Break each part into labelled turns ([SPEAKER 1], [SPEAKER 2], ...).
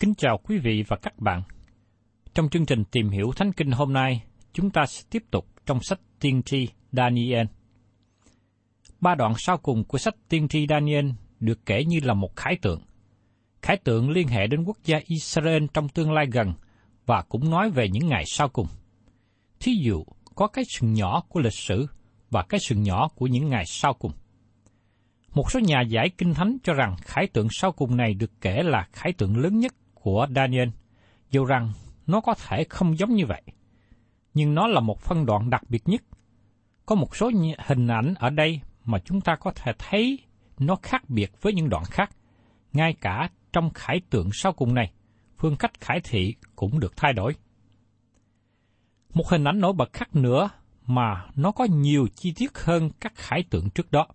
[SPEAKER 1] Kính chào quý vị và các bạn. Trong chương trình tìm hiểu Thánh Kinh hôm nay, chúng ta sẽ tiếp tục trong sách Tiên tri Daniel. Ba đoạn sau cùng của sách Tiên tri Daniel được kể như là một khái tượng. Khái tượng liên hệ đến quốc gia Israel trong tương lai gần và cũng nói về những ngày sau cùng. Thí dụ, có cái sừng nhỏ của lịch sử và cái sừng nhỏ của những ngày sau cùng. Một số nhà giải kinh thánh cho rằng khải tượng sau cùng này được kể là khải tượng lớn nhất của Daniel, dù rằng nó có thể không giống như vậy. Nhưng nó là một phân đoạn đặc biệt nhất. Có một số hình ảnh ở đây mà chúng ta có thể thấy nó khác biệt với những đoạn khác. Ngay cả trong khải tượng sau cùng này, phương cách khải thị cũng được thay đổi. Một hình ảnh nổi bật khác nữa mà nó có nhiều chi tiết hơn các khải tượng trước đó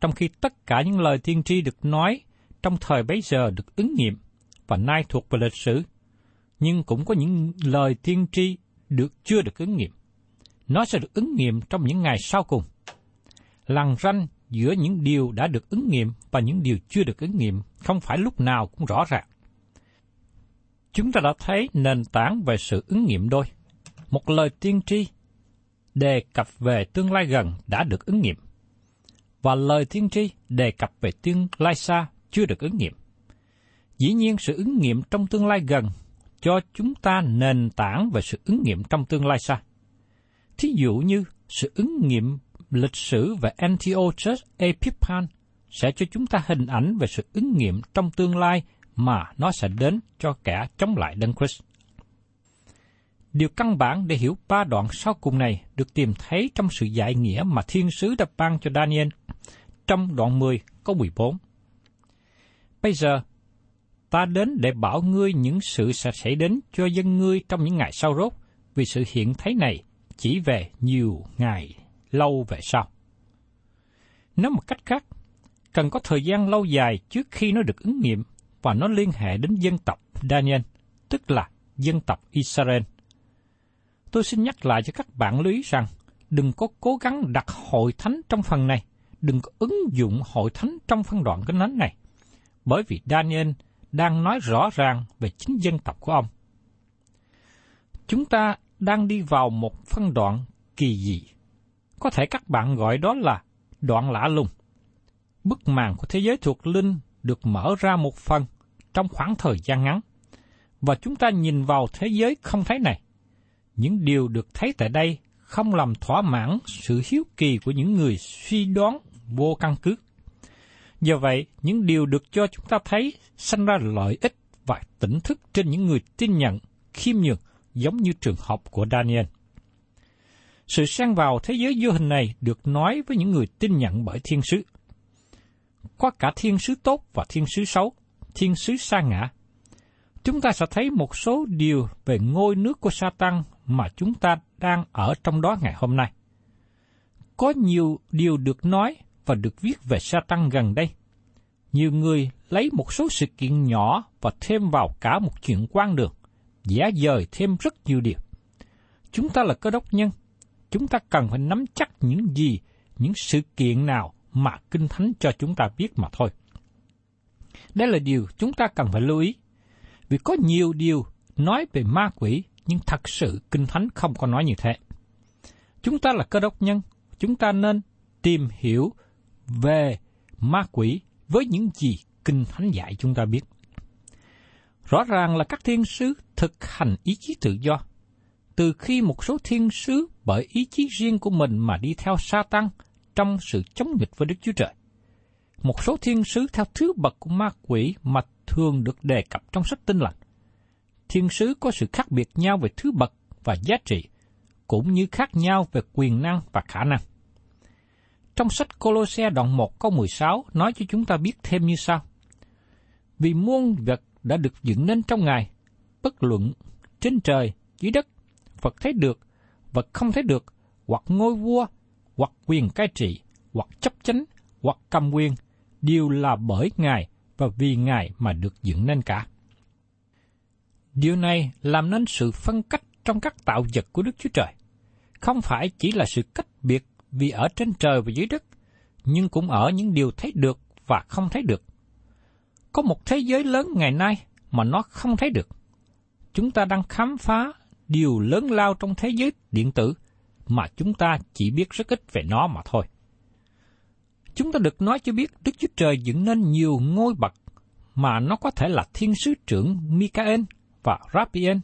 [SPEAKER 1] trong khi tất cả những lời tiên tri được nói trong thời bấy giờ được ứng nghiệm và nay thuộc về lịch sử, nhưng cũng có những lời tiên tri được chưa được ứng nghiệm. Nó sẽ được ứng nghiệm trong những ngày sau cùng. Lằn ranh giữa những điều đã được ứng nghiệm và những điều chưa được ứng nghiệm không phải lúc nào cũng rõ ràng. Chúng ta đã thấy nền tảng về sự ứng nghiệm đôi. Một lời tiên tri đề cập về tương lai gần đã được ứng nghiệm và lời tiên tri đề cập về tương lai xa chưa được ứng nghiệm. Dĩ nhiên sự ứng nghiệm trong tương lai gần cho chúng ta nền tảng về sự ứng nghiệm trong tương lai xa. Thí dụ như sự ứng nghiệm lịch sử về Antiochus Epiphan sẽ cho chúng ta hình ảnh về sự ứng nghiệm trong tương lai mà nó sẽ đến cho kẻ chống lại Đấng Christ. Điều căn bản để hiểu ba đoạn sau cùng này được tìm thấy trong sự giải nghĩa mà thiên sứ đã ban cho Daniel trong đoạn 10 có 14. Bây giờ, ta đến để bảo ngươi những sự sẽ xảy đến cho dân ngươi trong những ngày sau rốt, vì sự hiện thấy này chỉ về nhiều ngày lâu về sau. Nói một cách khác, cần có thời gian lâu dài trước khi nó được ứng nghiệm và nó liên hệ đến dân tộc Daniel, tức là dân tộc Israel. Tôi xin nhắc lại cho các bạn lưu ý rằng, đừng có cố gắng đặt hội thánh trong phần này, đừng có ứng dụng hội thánh trong phân đoạn kinh thánh này, bởi vì Daniel đang nói rõ ràng về chính dân tộc của ông. Chúng ta đang đi vào một phân đoạn kỳ dị. Có thể các bạn gọi đó là đoạn lạ lùng. Bức màn của thế giới thuộc linh được mở ra một phần trong khoảng thời gian ngắn. và chúng ta nhìn vào thế giới không thấy này. Những điều được thấy tại đây không làm thỏa mãn sự hiếu kỳ của những người suy đoán vô căn cứ. Do vậy, những điều được cho chúng ta thấy sanh ra lợi ích và tỉnh thức trên những người tin nhận, khiêm nhường, giống như trường hợp của Daniel. Sự sang vào thế giới vô hình này được nói với những người tin nhận bởi thiên sứ. Có cả thiên sứ tốt và thiên sứ xấu, thiên sứ sa ngã. Chúng ta sẽ thấy một số điều về ngôi nước của Satan mà chúng ta đang ở trong đó ngày hôm nay. Có nhiều điều được nói và được viết về sa tăng gần đây. Nhiều người lấy một số sự kiện nhỏ và thêm vào cả một chuyện quan đường, giả dời thêm rất nhiều điều. Chúng ta là cơ đốc nhân, chúng ta cần phải nắm chắc những gì, những sự kiện nào mà Kinh Thánh cho chúng ta biết mà thôi. Đây là điều chúng ta cần phải lưu ý, vì có nhiều điều nói về ma quỷ, nhưng thật sự Kinh Thánh không có nói như thế. Chúng ta là cơ đốc nhân, chúng ta nên tìm hiểu về ma quỷ với những gì Kinh Thánh dạy chúng ta biết. Rõ ràng là các thiên sứ thực hành ý chí tự do. Từ khi một số thiên sứ bởi ý chí riêng của mình mà đi theo sa tăng trong sự chống nghịch với Đức Chúa Trời. Một số thiên sứ theo thứ bậc của ma quỷ mà thường được đề cập trong sách tinh lành. Thiên sứ có sự khác biệt nhau về thứ bậc và giá trị, cũng như khác nhau về quyền năng và khả năng. Trong sách Colosse đoạn 1 câu 16 nói cho chúng ta biết thêm như sau. Vì muôn vật đã được dựng nên trong Ngài, bất luận trên trời, dưới đất, vật thấy được, vật không thấy được, hoặc ngôi vua, hoặc quyền cai trị, hoặc chấp chánh, hoặc cầm quyền, đều là bởi Ngài và vì Ngài mà được dựng nên cả. Điều này làm nên sự phân cách trong các tạo vật của Đức Chúa Trời. Không phải chỉ là sự cách biệt vì ở trên trời và dưới đất, nhưng cũng ở những điều thấy được và không thấy được. Có một thế giới lớn ngày nay mà nó không thấy được. Chúng ta đang khám phá điều lớn lao trong thế giới điện tử mà chúng ta chỉ biết rất ít về nó mà thôi. Chúng ta được nói cho biết Đức Chúa Trời dựng nên nhiều ngôi bậc mà nó có thể là thiên sứ trưởng Michael và Raphael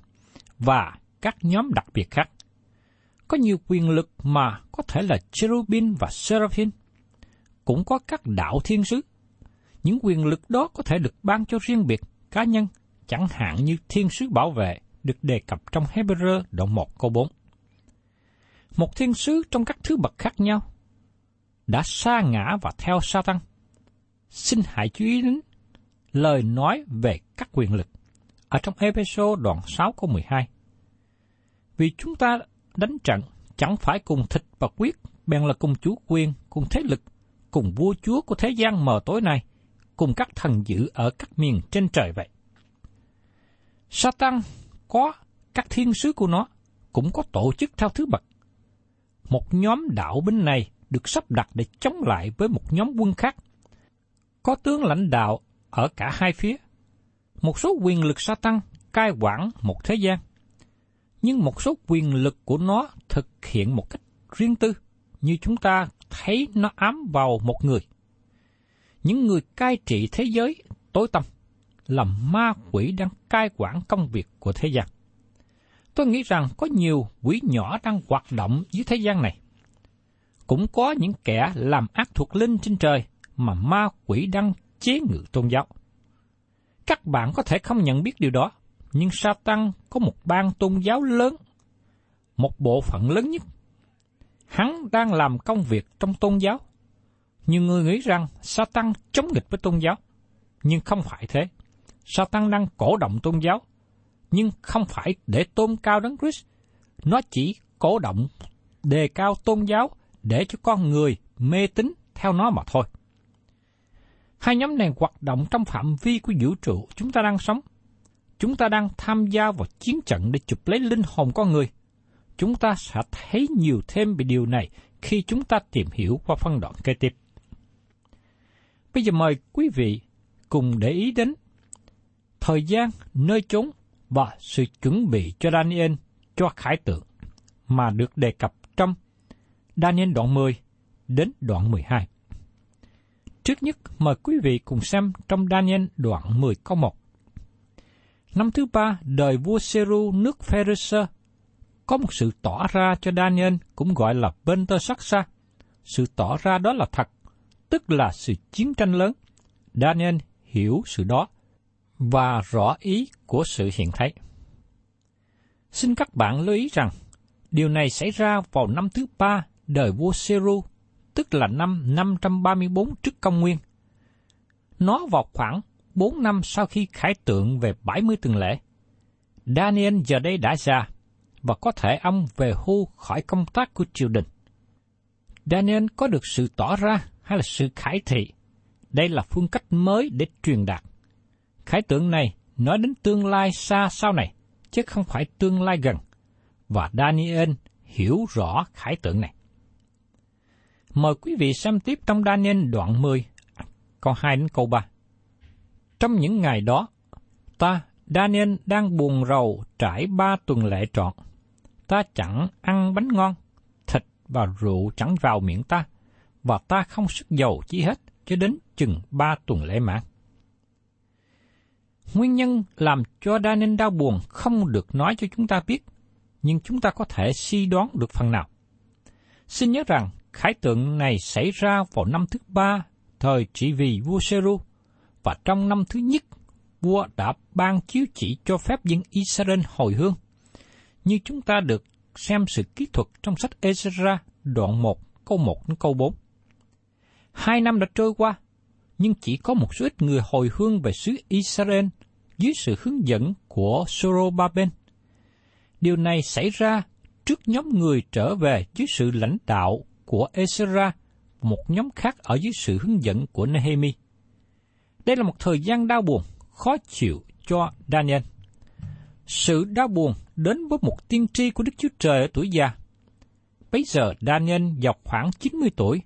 [SPEAKER 1] và các nhóm đặc biệt khác có nhiều quyền lực mà có thể là cherubim và seraphim. Cũng có các đạo thiên sứ. Những quyền lực đó có thể được ban cho riêng biệt cá nhân, chẳng hạn như thiên sứ bảo vệ được đề cập trong Hebrew đoạn 1 câu 4. Một thiên sứ trong các thứ bậc khác nhau đã sa ngã và theo sa tăng. Xin hãy chú ý đến lời nói về các quyền lực ở trong Ephesos đoạn 6 câu 12. Vì chúng ta đánh trận chẳng phải cùng thịt và quyết, bèn là cùng chúa quyền, cùng thế lực, cùng vua chúa của thế gian mờ tối này, cùng các thần dữ ở các miền trên trời vậy. Satan có các thiên sứ của nó, cũng có tổ chức theo thứ bậc. Một nhóm đạo binh này được sắp đặt để chống lại với một nhóm quân khác. Có tướng lãnh đạo ở cả hai phía. Một số quyền lực Satan cai quản một thế gian nhưng một số quyền lực của nó thực hiện một cách riêng tư, như chúng ta thấy nó ám vào một người. Những người cai trị thế giới tối tâm là ma quỷ đang cai quản công việc của thế gian. Tôi nghĩ rằng có nhiều quỷ nhỏ đang hoạt động dưới thế gian này. Cũng có những kẻ làm ác thuộc linh trên trời mà ma quỷ đang chế ngự tôn giáo. Các bạn có thể không nhận biết điều đó, nhưng Satan có một ban tôn giáo lớn, một bộ phận lớn nhất. Hắn đang làm công việc trong tôn giáo. Nhiều người nghĩ rằng Satan chống nghịch với tôn giáo, nhưng không phải thế. Satan đang cổ động tôn giáo, nhưng không phải để tôn cao đấng Christ. Nó chỉ cổ động đề cao tôn giáo để cho con người mê tín theo nó mà thôi. Hai nhóm này hoạt động trong phạm vi của vũ trụ chúng ta đang sống chúng ta đang tham gia vào chiến trận để chụp lấy linh hồn con người. Chúng ta sẽ thấy nhiều thêm về điều này khi chúng ta tìm hiểu qua phân đoạn kế tiếp. Bây giờ mời quý vị cùng để ý đến thời gian, nơi chốn và sự chuẩn bị cho Daniel cho khải tượng mà được đề cập trong Daniel đoạn 10 đến đoạn 12. Trước nhất, mời quý vị cùng xem trong Daniel đoạn 10 câu 1. Năm thứ ba, đời vua Seru nước Pharisee có một sự tỏ ra cho Daniel cũng gọi là bên tơ sắc xa. Sự tỏ ra đó là thật, tức là sự chiến tranh lớn. Daniel hiểu sự đó và rõ ý của sự hiện thấy. Xin các bạn lưu ý rằng, điều này xảy ra vào năm thứ ba đời vua Seru, tức là năm 534 trước công nguyên. Nó vào khoảng 4 năm sau khi khải tượng về 70 tuần lễ. Daniel giờ đây đã già, và có thể ông về hưu khỏi công tác của triều đình. Daniel có được sự tỏ ra hay là sự khải thị. Đây là phương cách mới để truyền đạt. Khải tượng này nói đến tương lai xa sau này, chứ không phải tương lai gần. Và Daniel hiểu rõ khải tượng này. Mời quý vị xem tiếp trong Daniel đoạn 10, câu 2 đến câu 3. Trong những ngày đó, ta, Daniel đang buồn rầu trải ba tuần lễ trọn. Ta chẳng ăn bánh ngon, thịt và rượu chẳng vào miệng ta, và ta không sức dầu chi hết cho đến chừng ba tuần lễ mãn. Nguyên nhân làm cho Daniel đau buồn không được nói cho chúng ta biết, nhưng chúng ta có thể suy đoán được phần nào. Xin nhớ rằng, khải tượng này xảy ra vào năm thứ ba thời trị vì vua Seru, và trong năm thứ nhất, vua đã ban chiếu chỉ cho phép dân Israel hồi hương. Như chúng ta được xem sự kỹ thuật trong sách Ezra đoạn 1 câu 1 đến câu 4. Hai năm đã trôi qua, nhưng chỉ có một số ít người hồi hương về xứ Israel dưới sự hướng dẫn của Sorobaben. Điều này xảy ra trước nhóm người trở về dưới sự lãnh đạo của Ezra, một nhóm khác ở dưới sự hướng dẫn của Nehemi. Đây là một thời gian đau buồn, khó chịu cho Daniel. Sự đau buồn đến với một tiên tri của Đức Chúa Trời ở tuổi già. Bây giờ Daniel vào khoảng 90 tuổi,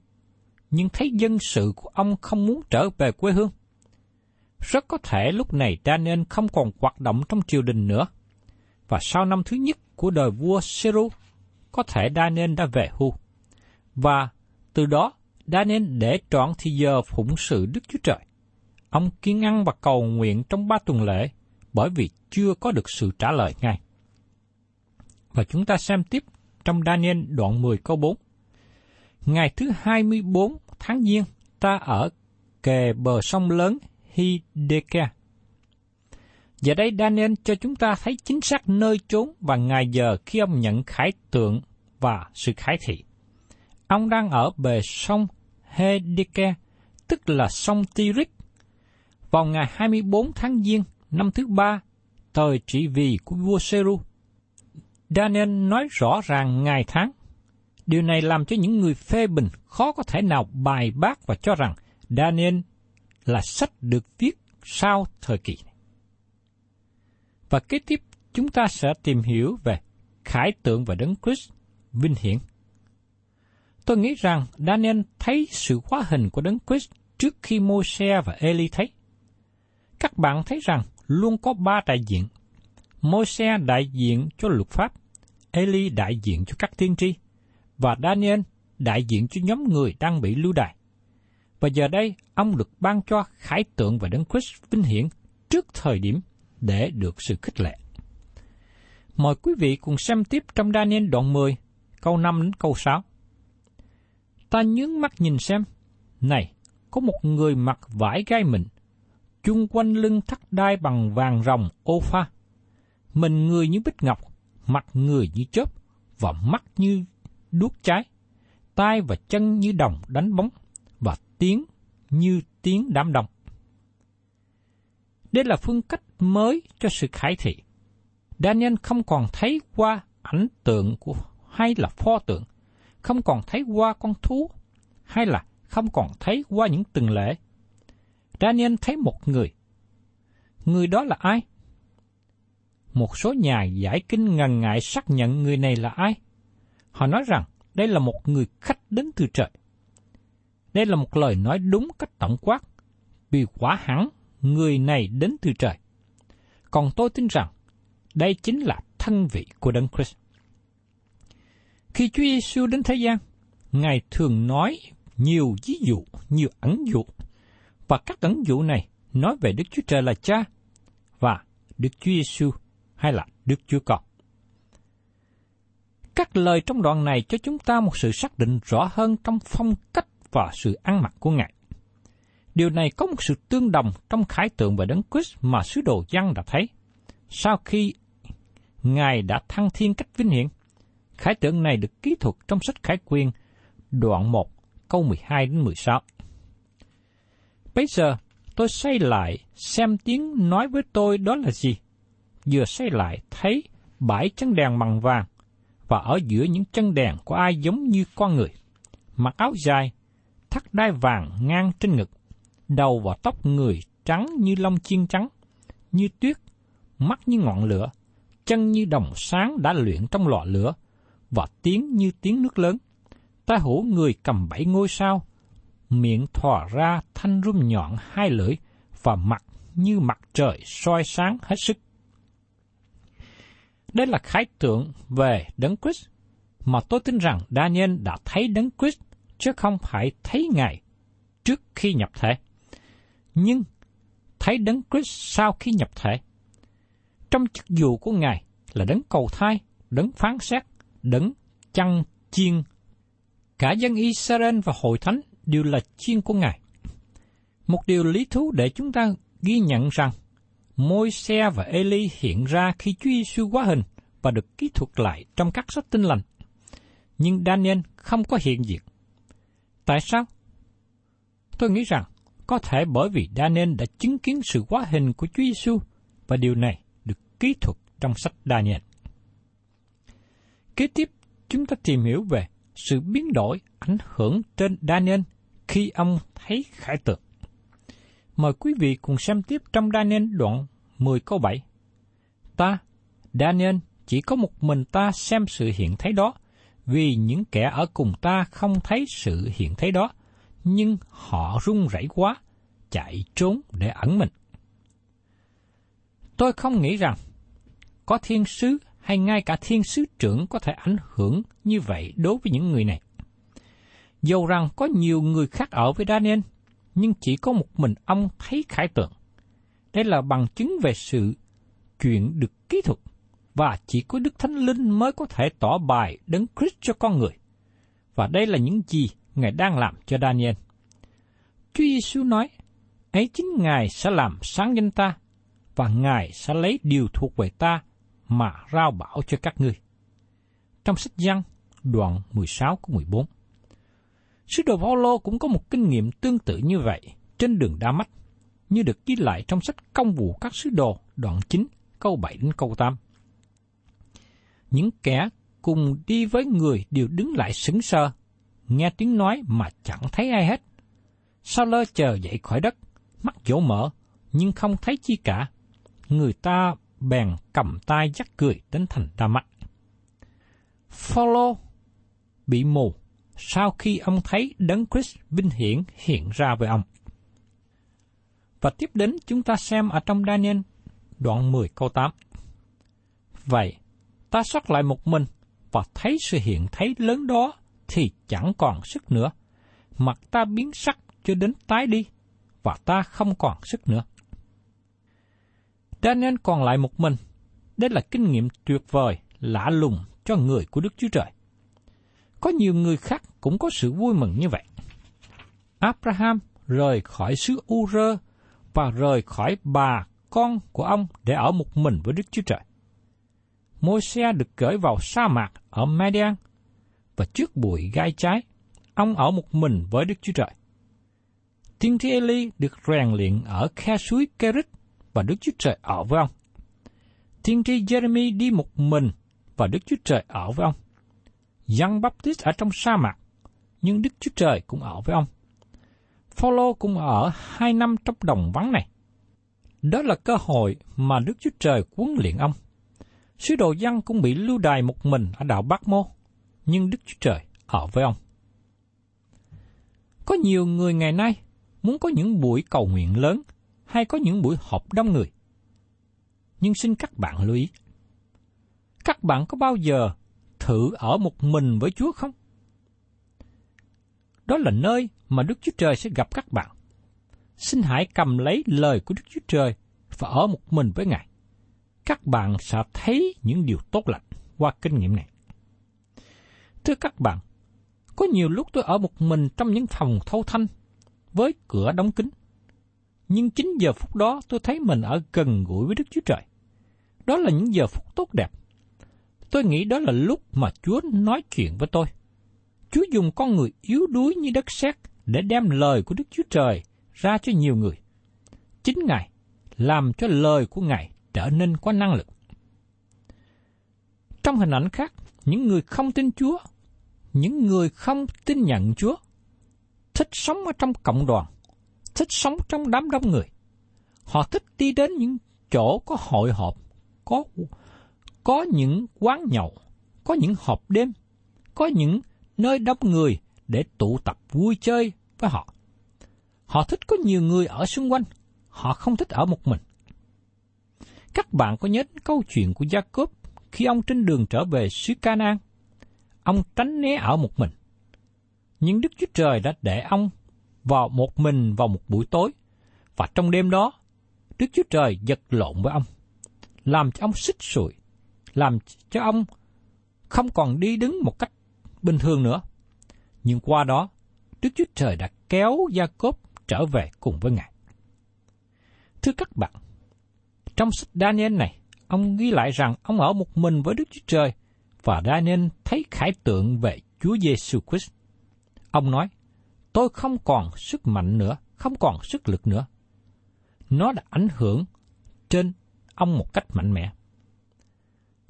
[SPEAKER 1] nhưng thấy dân sự của ông không muốn trở về quê hương. Rất có thể lúc này Daniel không còn hoạt động trong triều đình nữa. Và sau năm thứ nhất của đời vua Seru, có thể Daniel đã về hưu. Và từ đó, Daniel để trọn thì giờ phụng sự Đức Chúa Trời. Ông kiên ăn và cầu nguyện trong ba tuần lễ, bởi vì chưa có được sự trả lời ngay. Và chúng ta xem tiếp trong Daniel đoạn 10 câu 4. Ngày thứ 24 tháng Giêng, ta ở kề bờ sông lớn Hideka. Giờ đây Daniel cho chúng ta thấy chính xác nơi chốn và ngày giờ khi ông nhận khải tượng và sự khải thị. Ông đang ở bề sông Hedike, tức là sông Tirith vào ngày 24 tháng Giêng năm thứ ba, thời trị vì của vua Seru. Daniel nói rõ ràng ngày tháng. Điều này làm cho những người phê bình khó có thể nào bài bác và cho rằng Daniel là sách được viết sau thời kỳ này. Và kế tiếp chúng ta sẽ tìm hiểu về khải tượng và đấng Christ vinh hiển. Tôi nghĩ rằng Daniel thấy sự hóa hình của đấng Christ trước khi Môi-se và Eli thấy. Các bạn thấy rằng luôn có ba đại diện. Môi-se đại diện cho luật pháp, Eli đại diện cho các tiên tri, và Daniel đại diện cho nhóm người đang bị lưu đày. Và giờ đây, ông được ban cho khải tượng và đấng Christ vinh hiển trước thời điểm để được sự khích lệ. Mời quý vị cùng xem tiếp trong Daniel đoạn 10, câu 5 đến câu 6. Ta nhướng mắt nhìn xem, này, có một người mặc vải gai mình chung quanh lưng thắt đai bằng vàng rồng ô pha. Mình người như bích ngọc, mặt người như chớp, và mắt như đuốc cháy, tai và chân như đồng đánh bóng, và tiếng như tiếng đám đông. Đây là phương cách mới cho sự khải thị. Daniel không còn thấy qua ảnh tượng của hay là pho tượng, không còn thấy qua con thú, hay là không còn thấy qua những từng lễ. Daniel thấy một người. Người đó là ai? Một số nhà giải kinh ngần ngại xác nhận người này là ai. Họ nói rằng đây là một người khách đến từ trời. Đây là một lời nói đúng cách tổng quát, vì quả hẳn người này đến từ trời. Còn tôi tin rằng đây chính là thân vị của Đấng Christ. Khi Chúa Giêsu đến thế gian, Ngài thường nói nhiều ví dụ, nhiều ẩn dụ, và các ẩn dụ này nói về Đức Chúa Trời là Cha, và Đức Chúa Giêsu hay là Đức Chúa Con. Các lời trong đoạn này cho chúng ta một sự xác định rõ hơn trong phong cách và sự ăn mặc của Ngài. Điều này có một sự tương đồng trong khải tượng về Đấng Christ mà sứ đồ Giăng đã thấy. Sau khi Ngài đã thăng thiên cách vinh hiển, khải tượng này được ký thuật trong sách Khải Quyên, đoạn 1, câu 12 đến 16. Bây giờ, tôi xoay lại xem tiếng nói với tôi đó là gì. Vừa xoay lại thấy bãi chân đèn bằng vàng, và ở giữa những chân đèn có ai giống như con người. Mặc áo dài, thắt đai vàng ngang trên ngực, đầu và tóc người trắng như lông chiên trắng, như tuyết, mắt như ngọn lửa, chân như đồng sáng đã luyện trong lò lửa, và tiếng như tiếng nước lớn. Ta hữu người cầm bảy ngôi sao, miệng thò ra thanh rung nhọn hai lưỡi, và mặt như mặt trời soi sáng hết sức. Đây là khái tượng về Đấng Christ mà tôi tin rằng Daniel đã thấy Đấng Christ chứ không phải thấy Ngài trước khi nhập thể. Nhưng thấy Đấng Christ sau khi nhập thể. Trong chức vụ của Ngài là đấng cầu thai, đấng phán xét, đấng chăn chiên. Cả dân Israel và hội thánh đều là chiên của Ngài. Một điều lý thú để chúng ta ghi nhận rằng môi xe và Eli hiện ra khi Chúa Giêsu quá hình và được ký thuật lại trong các sách tinh lành. Nhưng Daniel không có hiện diện. Tại sao? Tôi nghĩ rằng có thể bởi vì Daniel đã chứng kiến sự quá hình của Chúa Giêsu và điều này được ký thuật trong sách Daniel. Kế tiếp, chúng ta tìm hiểu về sự biến đổi ảnh hưởng trên Daniel khi ông thấy khải tượng. Mời quý vị cùng xem tiếp trong Daniel đoạn 10 câu 7. Ta, Daniel, chỉ có một mình ta xem sự hiện thấy đó, vì những kẻ ở cùng ta không thấy sự hiện thấy đó, nhưng họ run rẩy quá, chạy trốn để ẩn mình. Tôi không nghĩ rằng có thiên sứ hay ngay cả thiên sứ trưởng có thể ảnh hưởng như vậy đối với những người này. Dầu rằng có nhiều người khác ở với Daniel, nhưng chỉ có một mình ông thấy khải tượng. Đây là bằng chứng về sự chuyện được kỹ thuật, và chỉ có Đức Thánh Linh mới có thể tỏ bài đấng Christ cho con người. Và đây là những gì Ngài đang làm cho Daniel. Chúa Giêsu nói, ấy chính Ngài sẽ làm sáng danh ta, và Ngài sẽ lấy điều thuộc về ta mà rao bảo cho các ngươi. Trong sách Giăng, đoạn 16 của 14. Sứ đồ Phaolô cũng có một kinh nghiệm tương tự như vậy trên đường Đa Mách, như được ghi lại trong sách Công vụ các sứ đồ đoạn 9 câu 7 đến câu 8. Những kẻ cùng đi với người đều đứng lại sững sờ, nghe tiếng nói mà chẳng thấy ai hết. Sao lơ chờ dậy khỏi đất, mắt dỗ mở, nhưng không thấy chi cả. Người ta bèn cầm tay dắt cười đến thành Đa Mách. Phaolô bị mù sau khi ông thấy Đấng Christ vinh hiển hiện ra với ông. Và tiếp đến chúng ta xem ở trong Daniel đoạn 10 câu 8. Vậy, ta sót lại một mình và thấy sự hiện thấy lớn đó thì chẳng còn sức nữa. Mặt ta biến sắc cho đến tái đi và ta không còn sức nữa. Daniel còn lại một mình. Đây là kinh nghiệm tuyệt vời, lạ lùng cho người của Đức Chúa Trời. Có nhiều người khác cũng có sự vui mừng như vậy. Abraham rời khỏi xứ Ur và rời khỏi bà con của ông để ở một mình với Đức Chúa Trời. Môi-se được gửi vào sa mạc ở Median và trước bụi gai trái, ông ở một mình với Đức Chúa Trời. Tiên tri Eli được rèn luyện ở khe suối Kerit và Đức Chúa Trời ở với ông. Tiên tri Jeremy đi một mình và Đức Chúa Trời ở với ông. Giăng Baptist ở trong sa mạc, nhưng Đức Chúa Trời cũng ở với ông. Phaolô cũng ở hai năm trong đồng vắng này. Đó là cơ hội mà Đức Chúa Trời huấn luyện ông. Sứ đồ Giăng cũng bị lưu đày một mình ở đảo Bắc Mô, nhưng Đức Chúa Trời ở với ông. Có nhiều người ngày nay muốn có những buổi cầu nguyện lớn hay có những buổi họp đông người. Nhưng xin các bạn lưu ý. Các bạn có bao giờ thử ở một mình với Chúa không? Đó là nơi mà Đức Chúa Trời sẽ gặp các bạn. Xin hãy cầm lấy lời của Đức Chúa Trời và ở một mình với Ngài. các bạn sẽ thấy những điều tốt lành qua kinh nghiệm này. Thưa các bạn, có nhiều lúc tôi ở một mình trong những phòng thâu thanh với cửa đóng kín. Nhưng chính giờ phút đó tôi thấy mình ở gần gũi với Đức Chúa Trời. Đó là những giờ phút tốt đẹp. Tôi nghĩ đó là lúc mà Chúa nói chuyện với tôi. Chúa dùng con người yếu đuối như đất sét để đem lời của Đức Chúa Trời ra cho nhiều người. Chính Ngài làm cho lời của Ngài trở nên có năng lực. Trong hình ảnh khác, những người không tin Chúa, những người không tin nhận Chúa, thích sống ở trong cộng đoàn, thích sống trong đám đông người. Họ thích đi đến những chỗ có hội họp, có có những quán nhậu, có những họp đêm, có những nơi đông người để tụ tập vui chơi với họ. Họ thích có nhiều người ở xung quanh, họ không thích ở một mình. Các bạn có nhớ câu chuyện của Jacob khi ông trên đường trở về xứ Canaan, ông tránh né ở một mình. Nhưng Đức Chúa Trời đã để ông vào một mình vào một buổi tối, và trong đêm đó, Đức Chúa Trời giật lộn với ông, làm cho ông xích sụi, làm cho ông không còn đi đứng một cách bình thường nữa. Nhưng qua đó, Đức Chúa Trời đã kéo Gia Cốp trở về cùng với Ngài. Thưa các bạn, trong sách Daniel này, ông ghi lại rằng ông ở một mình với Đức Chúa Trời và Daniel thấy khải tượng về Chúa Giêsu Christ. Ông nói, tôi không còn sức mạnh nữa, không còn sức lực nữa. Nó đã ảnh hưởng trên ông một cách mạnh mẽ.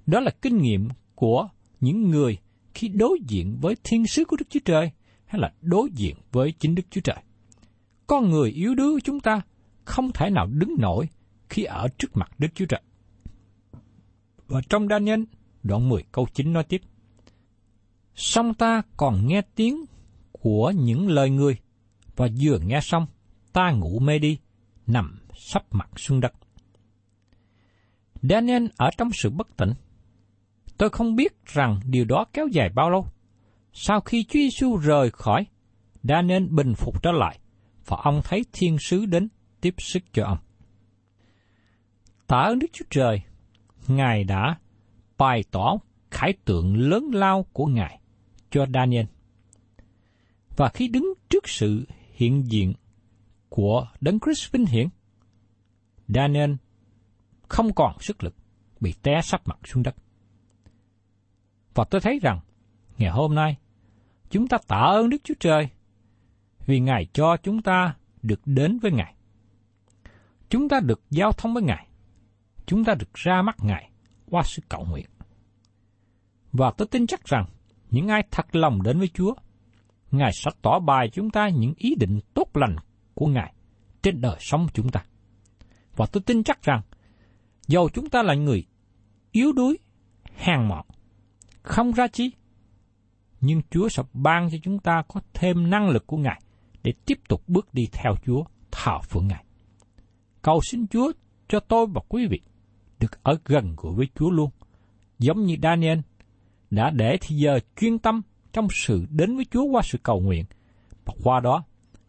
[SPEAKER 1] Đó là kinh nghiệm của những người khi đối diện với thiên sứ của Đức Chúa Trời hay là đối diện với chính Đức Chúa Trời. Con người yếu đuối của chúng ta không thể nào đứng nổi khi ở trước mặt Đức Chúa Trời. Và trong Daniel, đoạn 10 câu 9 nói tiếp. Xong ta còn nghe tiếng của những lời người, và vừa nghe xong, ta ngủ mê đi, nằm sắp mặt xuống đất. Daniel ở trong sự bất tỉnh. Tôi không biết rằng điều đó kéo dài bao lâu. Sau khi Chúa Giêsu rời khỏi, Daniel bình phục trở lại, và ông thấy thiên sứ đến tiếp sức cho ông. Tạ ơn Đức Chúa Trời, Ngài đã bày tỏ khải tượng lớn lao của Ngài cho Daniel. Và khi đứng trước sự hiện diện của Đấng Christ vinh hiển, Daniel không còn sức lực, bị té sắp mặt xuống đất. Và tôi thấy rằng, ngày hôm nay, chúng ta tạ ơn Đức Chúa Trời vì Ngài cho chúng ta được đến với Ngài. Chúng ta được giao thông với Ngài. Chúng ta được ra mắt Ngài qua sự cầu nguyện. Và tôi tin chắc rằng, những ai thật lòng đến với Chúa, Ngài sẽ tỏ bài chúng ta những ý định tốt lành của Ngài trên đời sống chúng ta. Và tôi tin chắc rằng, dầu chúng ta là người yếu đuối, hàng mọn, không ra chi, nhưng Chúa sẽ ban cho chúng ta có thêm năng lực của Ngài để tiếp tục bước đi theo Chúa, thảo phượng Ngài. Cầu xin Chúa cho tôi và quý vị được ở gần gũi với Chúa luôn, giống như Daniel đã để thì giờ chuyên tâm trong sự đến với Chúa qua sự cầu nguyện, và qua đó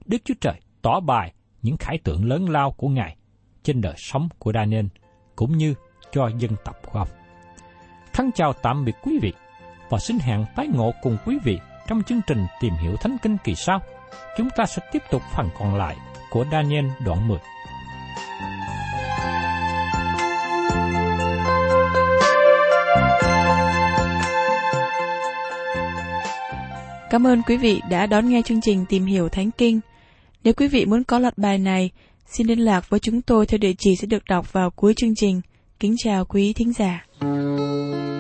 [SPEAKER 1] Đức Chúa Trời tỏ bài những khải tượng lớn lao của Ngài trên đời sống của Daniel, cũng như cho dân tộc của ông. Thân chào tạm biệt quý vị, và xin hẹn tái ngộ cùng quý vị trong chương trình Tìm hiểu Thánh Kinh kỳ sau. Chúng ta sẽ tiếp tục phần còn lại của Daniel đoạn 10.
[SPEAKER 2] Cảm ơn quý vị đã đón nghe chương trình Tìm hiểu Thánh Kinh. Nếu quý vị muốn có loạt bài này, xin liên lạc với chúng tôi theo địa chỉ sẽ được đọc vào cuối chương trình. Kính chào quý thính giả.
[SPEAKER 3] Thank you.